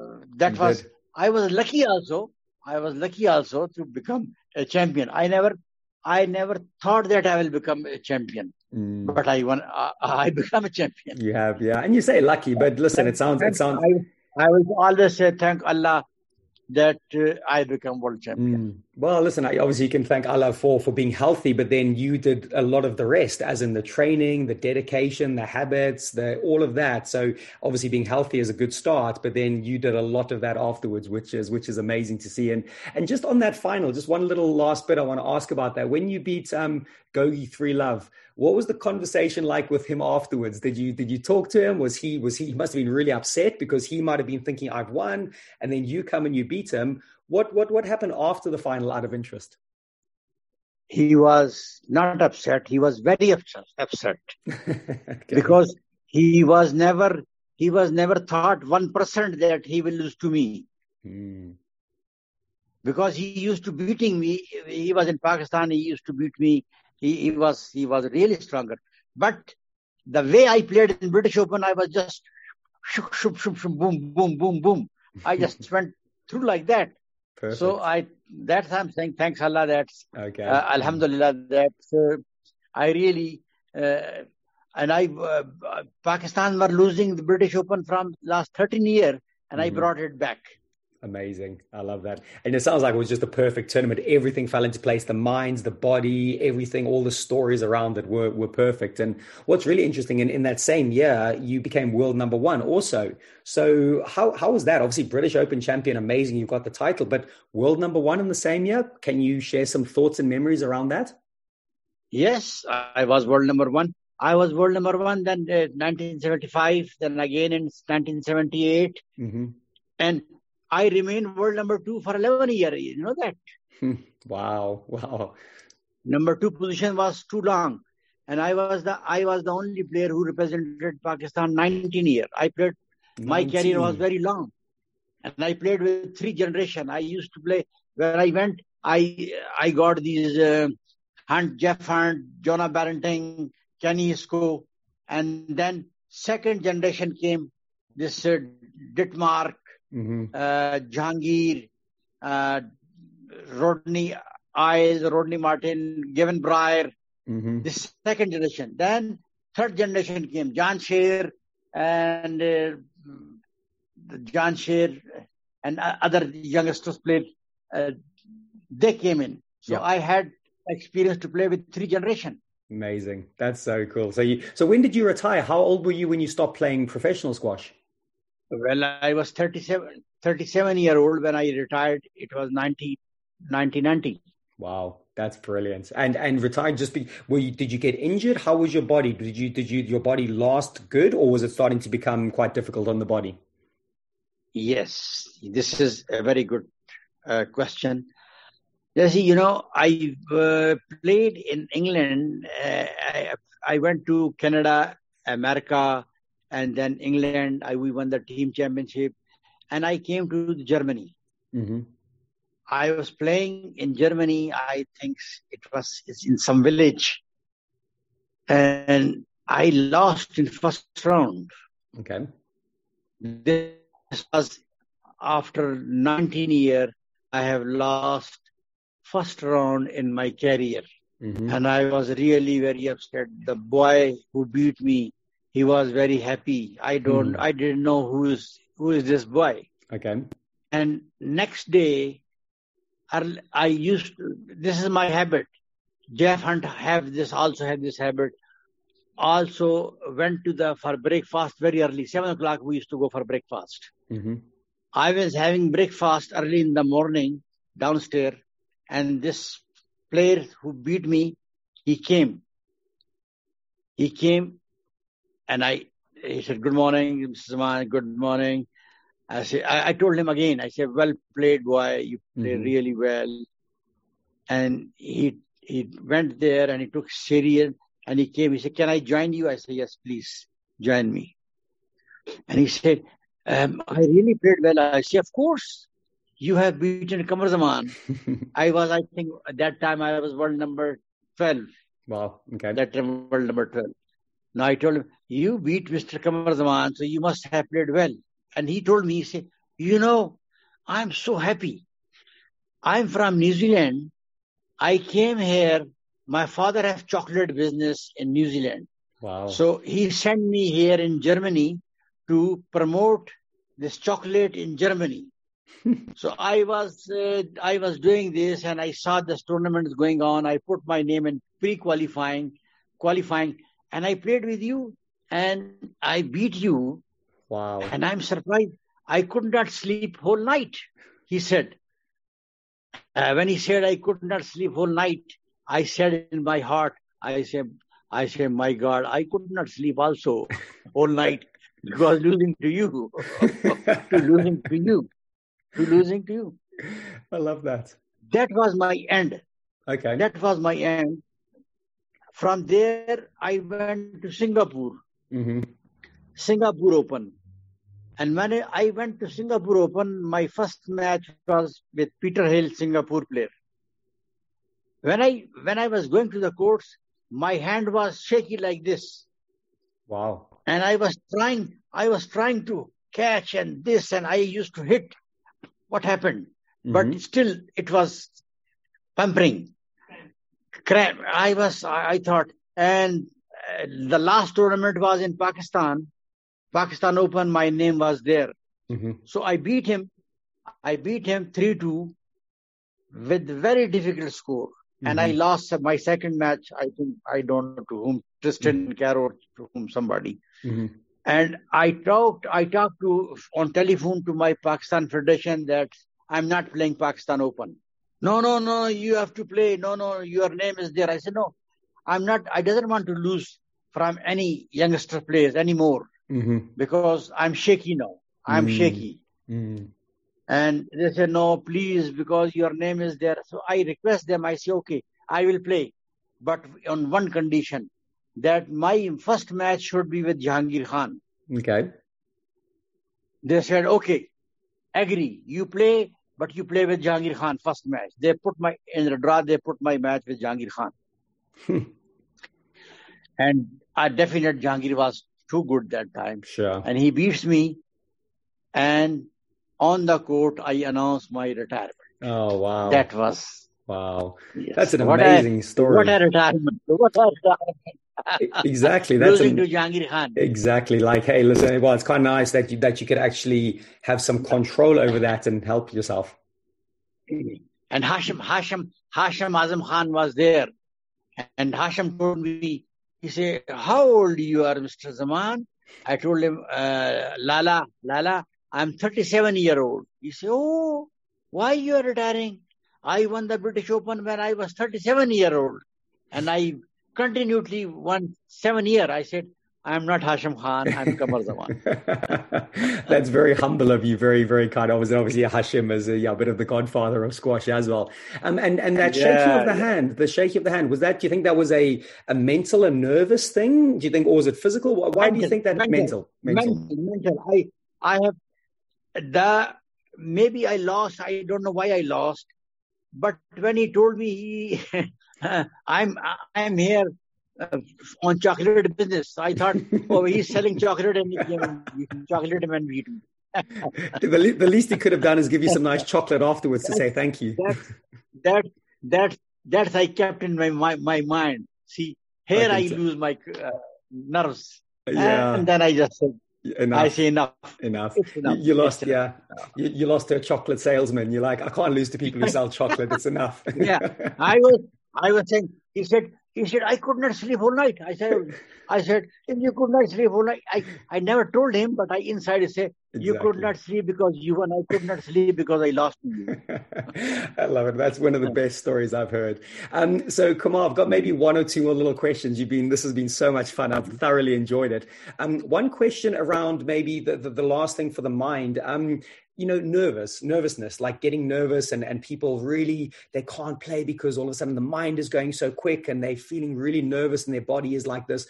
uh, that was. I was lucky also. I was lucky also to become a champion. I never, I never thought that I will become a champion, Mm. but I won. I, I become a champion. You have, yeah. And you say lucky, but listen, it sounds, it sounds, I, I will always say thank Allah that uh, I become world champion. Mm. Well, listen, obviously you can thank Allah for for being healthy, but then you did a lot of the rest, as in the training, the dedication, the habits, the all of that. So obviously being healthy is a good start, but then you did a lot of that afterwards, which is which is amazing to see. And and just on that final, just one little last bit I want to ask about that. When you beat um Gogi Three Love, what was the conversation like with him afterwards? Did you did you talk to him? Was he was he, he must have been really upset because he might have been thinking I've won, and then you come and you beat him. What what what happened after the final? Out of interest. He was not upset. He was very upset, upset Okay. because he was never, he was never thought one percent that he will lose to me. Mm, because he used to beating me. He was in Pakistan. He used to beat me. He, he was he was really stronger. But the way I played in British Open, I was just shook, shook, shook, boom, boom, boom, boom. I just went through like that. Perfect. So I that's I'm saying thanks Allah that okay. uh, Alhamdulillah that uh, I really uh, and I uh, Pakistan were losing the British Open from last 13 year and I Mhm. brought it back. Amazing. I love that. And it sounds like it was just a perfect tournament. Everything fell into place. The minds, the body, everything, all the stories around it were, were perfect. And what's really interesting, in, in that same year, you became world number one also. So how, how was that? Obviously, British Open champion, amazing. You got the title, but world number one in the same year. Can you share some thoughts and memories around that? Yes, I was world number one. I was world number one then uh, 1975, then again in 1978, Mm-hmm. and I remained world number two for 11 years. You know that Wow. Wow. number two position was too long, and I was the I was the only player who represented Pakistan 19 years. I played. My career was very long, and I played with three generation. I used to play where I went. I I got these uh, Hunt, Geoff Hunt, Jonah Barrington, Kenny Hiscoe, and then second generation came this uh, Dittmar, Mm-hmm. uh, Jahangir, uh, Rodney Eyles, Rodney Martin, Gawain Briars. Mm-hmm. This second generation. Then third generation came Jansher and uh, Jansher and other youngsters played. Uh, they came in. So Yeah. I had experience to play with three generation. Amazing. That's so cool. So you, so when did you retire? How old were you when you stopped playing professional squash? Well, I was 37, 37 year old when I retired. It was 90, 1990. Wow, that's brilliant. And and retired just be were you did you get injured? How was your body? Did you did you your body last good or was it starting to become quite difficult on the body? Yes, this is a very good uh, question. Jesse, you know, I uh, played in England. Uh, I, I went to Canada, America, and then England. I, we won the team championship, and I came to Germany. Mm-hmm. I was playing in Germany. I think it was in some village, and I lost in first round. Okay. This was after 19 year. I have lost first round in my career, Mm-hmm. and I was really very upset. The boy who beat me, he was very happy. I don't, Hmm. I didn't know who is who is this boy. Okay. And next day, I I used to, this is my habit. Geoff Hunt have this also have this habit. Also went to the for breakfast very early, seven o'clock. We used to go for breakfast. Mm-hmm. I was having breakfast early in the morning downstairs, and this player who beat me, he came. He came, and I he said, "Good morning, Mr. Zaman. Good morning." I said, I, I told him again. I said, "Well played, boy. You played Mhm. really well." And he he went there and he took serious and he came. He said, "Can I join you?" I said, "Yes, please join me." And he said, um, "I really played well." I said, "Of course." you have beaten Qamar Zaman. I was, I think, at that time I was world number 12. Wow. Okay. That time world number 12. Now I told him, you beat Mr. Qamar Zaman, so you must have played well. And he told me, he said, you know, I'm so happy. I'm from New Zealand. I came here. My father has chocolate business in New Zealand. Wow. So he sent me here in Germany to promote this chocolate in Germany. so I was uh, I was doing this and I saw this tournament is going on. I put my name in pre-qualifying, qualifying, and I played with you and I beat you. Wow. And I'm surprised. I could not sleep whole night. He said. Uh, when he said I could not sleep whole night, I said in my heart, I said, I said, my God, I could not sleep also whole night because losing to you, to losing to you, to losing to you. I love that. That was my end. Okay. That was my end. From there, I went to Singapore, mm-hmm. Singapore Open. And when I went to Singapore Open, my first match was with Peter Hill, Singapore player. When I when I was going to the courts, my hand was shaky like this. Wow. And I was trying, I was trying to catch and this, and I used to hit. What happened? Mm-hmm. But still, it was pampering. Cramp. I was, I, I thought, and uh, the last tournament was in Pakistan. Pakistan Open, my name was there. Mm-hmm. So I beat him. I beat him 3 2 with very difficult score. Mm-hmm. And I lost my second match. I think, I don't know to whom, Tristan mm-hmm. Caro, to whom somebody. Mm-hmm. And I talked, I talked to, on telephone to my Pakistan Federation that I'm not playing Pakistan Open. No, no, no, you have to play. No, no, your name is there. I said, no, I'm not, I doesn't want to lose from any youngster players anymore mm-hmm. because I'm shaky now. I'm Mm. shaky. And they said, no, please, because your name is there. So I request them. I say, okay, I will play, but on one condition that my first match should be with Jahangir Khan. Okay. They said, okay, agree. You play, but you play with Jahangir Khan first match. They put my, in the draw, they put my match with Jahangir Khan. Hmm. and I definite Jahangir was too good that time. Sure. And he beats me. And on the court, I announced my retirement. Oh wow. That was wow. yes. That's an What amazing a, story. What a retirement! What a retirement! exactly. That's losing an- to Khan. exactly like hey, listen. Well, it's quite nice that you that you could actually have some control over that and help yourself. And Hashim, Hashim, Hashim Azam Khan was there. And Hashim told me, he said, how old you are, Mr. Zaman? I told him, uh, Lala, Lala, I'm 37 year old. He said, oh, why you are retiring? I won the British Open when I was 37 year old. And I continually one seven year. I said, I'm not Hashim Khan, I'm Qamar Zaman. That's very humble of you. Very, very kind. Obviously, obviously Hashim is a, yeah, bit of the godfather of squash as well. Um, and and that shaking of the yeah. hand, the shaking of the hand, was that? Do you think that was a a mental and nervous thing? Do you think, or was it physical? Why, why do you think that mental? mental? Mental, mental. I, I have the maybe I lost. I don't know why I lost, but when he told me he, I'm I'm here uh, on chocolate business, I thought, oh, he's selling chocolate and he can chocolate and me. the, the least he could have done is give you some nice chocolate afterwards to say thank you. That that that that I kept in my my, my mind. See, here I I, lose my uh, nerves, Yeah, and then I just said, enough. I say enough. enough. Enough. You, you lost, It's yeah. You, you lost to a chocolate salesman. You're like, I can't lose to people who sell chocolate. It's enough. yeah, I was, I was saying. He said, he said, I could not sleep all night. I said, I said, if you could not sleep all night, I, I never told him, but I inside I say, you could not sleep because you and I could not sleep because I lost you. I love it. That's one of the best stories I've heard. Um, so, Qamar, I've got maybe one or two more little questions. You've been, this has been so much fun. I've thoroughly enjoyed it. Um, one question around maybe the, the, the last thing for the mind. Um, you know, nervous, nervousness, like getting nervous and, and people really, they can't play because all of a sudden the mind is going so quick and they're feeling really nervous and their body is like this.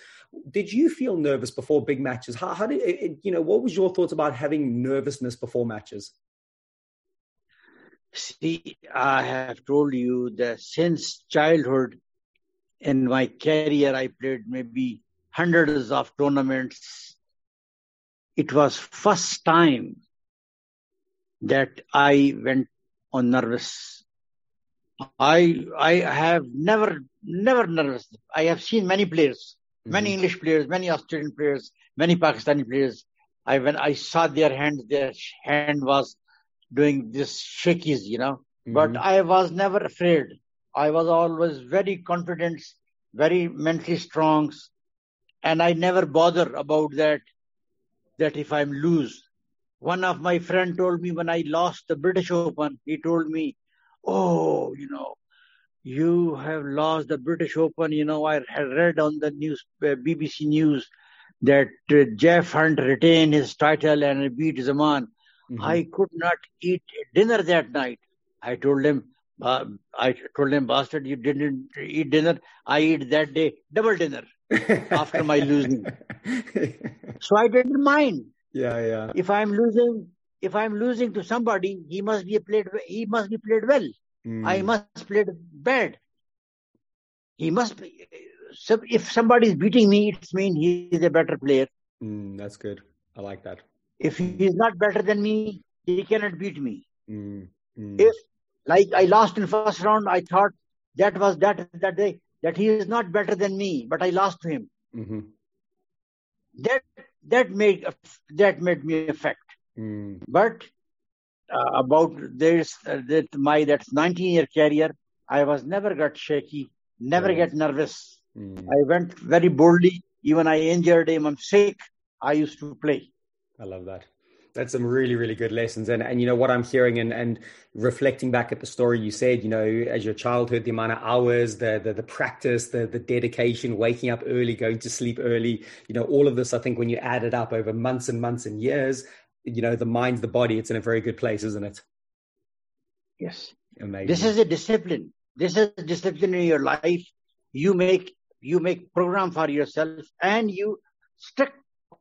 Did you feel nervous before big matches? How, how did it, you know, what was your thoughts about having nervousness before matches? See, I have told you that since childhood, in my career, I played maybe hundreds of tournaments. It was first time that I went on nervous. I I have never never nervous. I have seen many players, mm-hmm. many English players, many Australian players, many Pakistani players. I when I saw their hands, their hand was doing this shakies, you know. Mm-hmm. But I was never afraid. I was always very confident, very mentally strong, and I never bother about that. That if I'm lose, one of my friend told me when I lost the British Open, he told me, "Oh, you know, you have lost the British Open. You know, I had read on the news, uh, BBC News, that uh, Geoff Hunt retained his title and beat Zaman. Mm-hmm. I could not eat dinner that night. I told him, uh, I told him, bastard, you didn't eat dinner. I eat that day double dinner after my losing. so I didn't mind. Yeah, yeah. If I'm losing, if I'm losing to somebody, he must be played. He must be played well. Mm. I must play bad. He must be. So if somebody is beating me, it means he is a better player. Mm, that's good. I like that. If he is not better than me, he cannot beat me. Mm. If, like I lost in first round, I thought that was that that day that he is not better than me, but I lost to him. Mm-hmm. That that made that made me affect. Mm. But uh, about this uh, that my that's 19 year career, I was never got shaky, never right. get nervous. Mm. I went very boldly. Even I injured him. I'm sick. I used to play. I love that. That's some really, really good lessons. And and you know what I'm hearing and, and reflecting back at the story you said, you know, as your childhood, the amount of hours, the the, the practice, the the dedication, waking up early, going to sleep early, you know, all of this, I think when you add it up over months and months and years, you know, the mind, the body, it's in a very good place, isn't it? Yes. Amazing. This is a discipline. This is a discipline in your life. You make you make program for yourself and you stick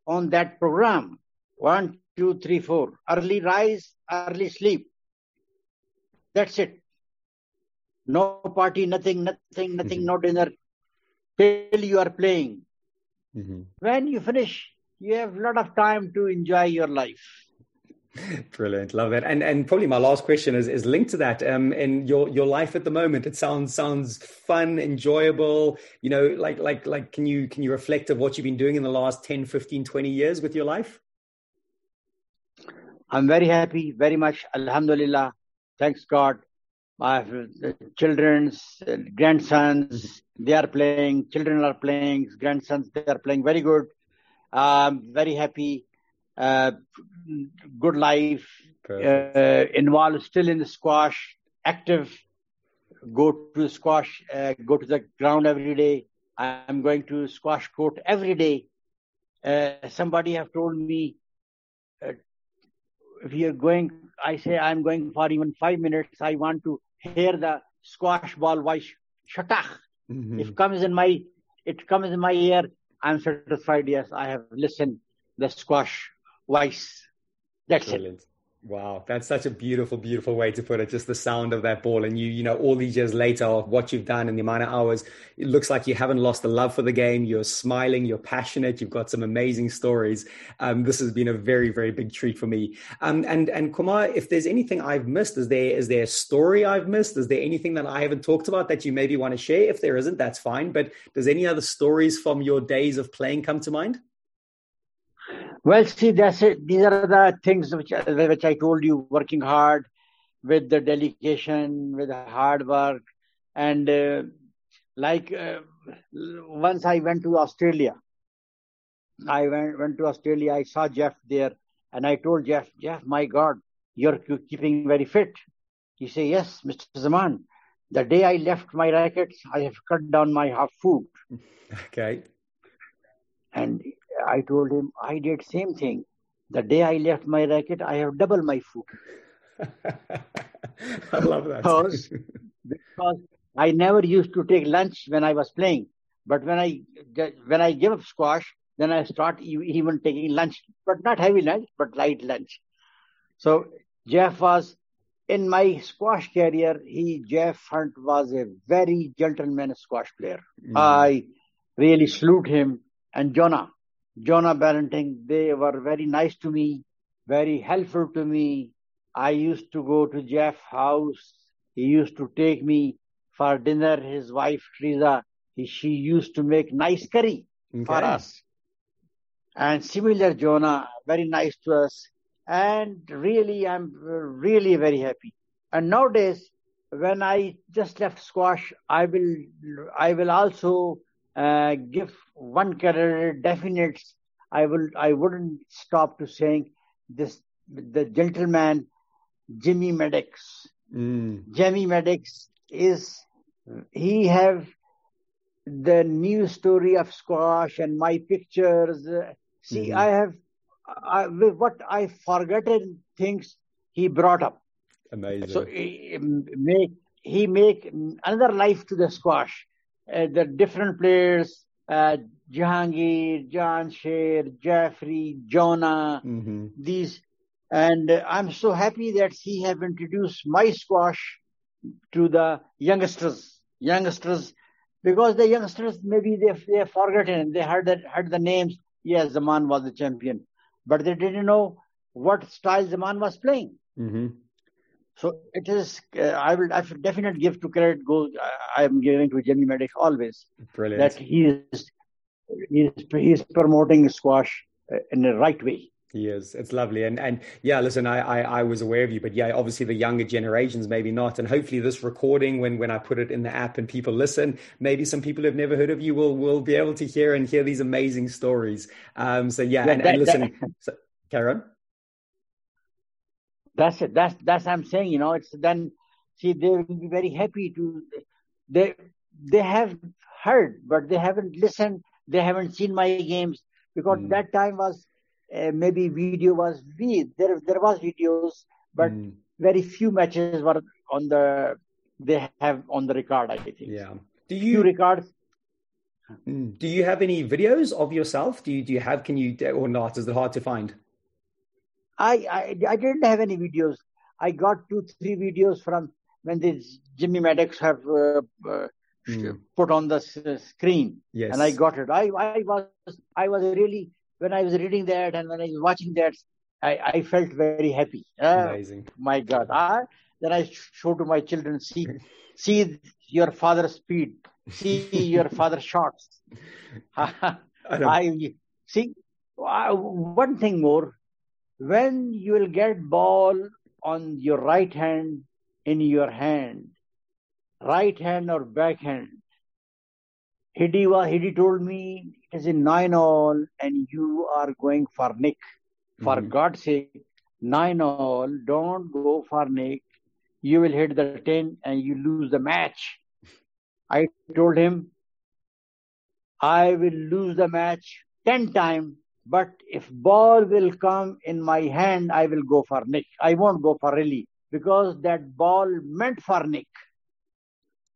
on that program one, two, three, four. Early rise, early sleep. That's it. No party, nothing, nothing, nothing, mm-hmm. no dinner. Till you are playing. Mm-hmm. When you finish, you have a lot of time to enjoy your life. Brilliant, love it. And and probably my last question is is linked to that. Um, in your your life at the moment, it sounds sounds fun, enjoyable. You know, like like like, can you can you reflect of what you've been doing in the last 10, 15, 20 years with your life? I'm very happy, very much. Alhamdulillah. Thanks God. My children's uh, grandsons, they are playing. Children are playing. Grandsons, they are playing very good. I'm very happy. Uh, good life. Uh, involved still in the squash. Active. Go to squash. Uh, go to the ground every day. I'm going to squash court every day. Uh, somebody have told me if you're going, I say I'm going for even five minutes. I want to hear the squash ball voice. Shatach. Mm-hmm. If comes in my, it comes in my ear. I'm satisfied. Yes, I have listened the squash voice. That's Brilliant. it. Wow, that's such a beautiful, beautiful way to put it. Just the sound of that ball, and you, you know, all these years later, what you've done and the amount of hours, it looks like you haven't lost the love for the game. You're smiling, you're passionate, you've got some amazing stories. Um, this has been a very, very big treat for me. Um, and and Qamar, if there's anything I've missed, is there is there a story I've missed? Is there anything that I haven't talked about that you maybe want to share? If there isn't, that's fine. But does any other stories from your days of playing come to mind? Well, see, that's it. These are the things which, which I told you, working hard with the dedication, with the hard work. And uh, like uh, once I went to Australia, I went, went to Australia, I saw Geoff there, and I told Geoff, Geoff, my God, you're keeping very fit. He said, Yes, Mr. Zaman. The day I left my rackets, I have cut down my half food. Okay. And I told him I did same thing. The day I left my racket, I have double my food. I love that. Because, because I never used to take lunch when I was playing. But when I when I give up squash, then I start even taking lunch, but not heavy lunch, but light lunch. So Geoff was in my squash career, he Geoff Hunt was a very gentleman squash player. Mm. I really salute him and Jonah, Jonah Barrington. They were very nice to me, very helpful to me. I used to go to Geoff house. He used to take me for dinner. His wife Teresa, she used to make nice curry okay. for us. And similar Jonah, very nice to us and really I'm really very happy. And nowadays, when I just left squash, I will I will also uh, give one career definite. I will I wouldn't stop to saying this the gentleman Jimmy Maddux. Mm. Jimmy Maddux is he have the new story of squash and my pictures. See, mm-hmm. I have I, what I forgotten things he brought up. Amazing. So he make he make another life to the squash. Uh, the different players, uh, Jahangir, Jansher, Jeffrey, Jonah, mm-hmm. these, and uh, I'm so happy that he have introduced my squash to the youngsters, youngsters, because the youngsters maybe they they have forgotten. They heard that heard the names. Yes, Zaman was the champion but they didn't know what style Zaman was playing. Mm-hmm. So it is. Uh, I will. I should definitely give to credit goes. I am giving to Jimmy Maddux always. Brilliant. That he is. He is, he is promoting squash uh, in the right way. He is. It's lovely. And and yeah, listen, I, I, I was aware of you, but yeah, obviously the younger generations maybe not. And hopefully this recording, when when I put it in the app and people listen, maybe some people who've never heard of you will will be able to hear and hear these amazing stories. Um. So yeah, yeah and, that, and, listen, that, so, Karen. That's it. That's that's I'm saying. You know, it's then see they will be very happy to they they have heard, but they haven't listened. They haven't seen my games because mm. that time was uh, maybe video was we there there was videos, but mm. very few matches were on the they have on the record. I think. Yeah. Do you few records? Hmm. Do you have any videos of yourself? Do you do you have? Can you or not? Is it hard to find? I I, I didn't have any videos. I got two three videos from when this Jimmy Maddox have uh, uh, mm. put on the screen, yes. and I got it. I I was I was really when I was reading that and when I was watching that, I, I felt very happy. Uh, Amazing. My God. Uh, then I show to my children, see, see your father's speed, see your father's shots. I, I, see uh, one thing more. When you will get ball on your right hand in your hand, right hand or backhand, Hiddy, Hiddy told me it is in nine all and you are going for Nick. For mm-hmm. God's sake, nine all, don't go for Nick. You will hit the 10 and you lose the match. I told him, I will lose the match 10 times, but if ball will come in my hand, I will go for Nick. I won't go for Riley because that ball meant for Nick.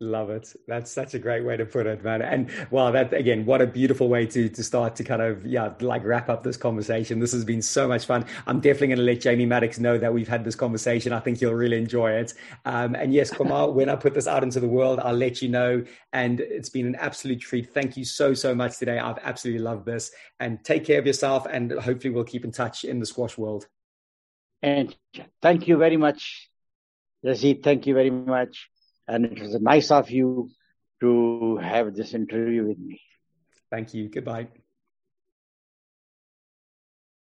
Love it. That's such a great way to put it, man. And wow, that again, what a beautiful way to to start to kind of yeah, like wrap up this conversation. This has been so much fun. I'm definitely going to let Jamie Maddox know that we've had this conversation. I think he'll really enjoy it. Um, and yes, Qamar, when I put this out into the world, I'll let you know. And it's been an absolute treat. Thank you so so much today. I've absolutely loved this. And take care of yourself. And hopefully, we'll keep in touch in the squash world. And thank you very much, Yazid. Thank you very much and it was nice of you to have this interview with me. Thank you. Goodbye.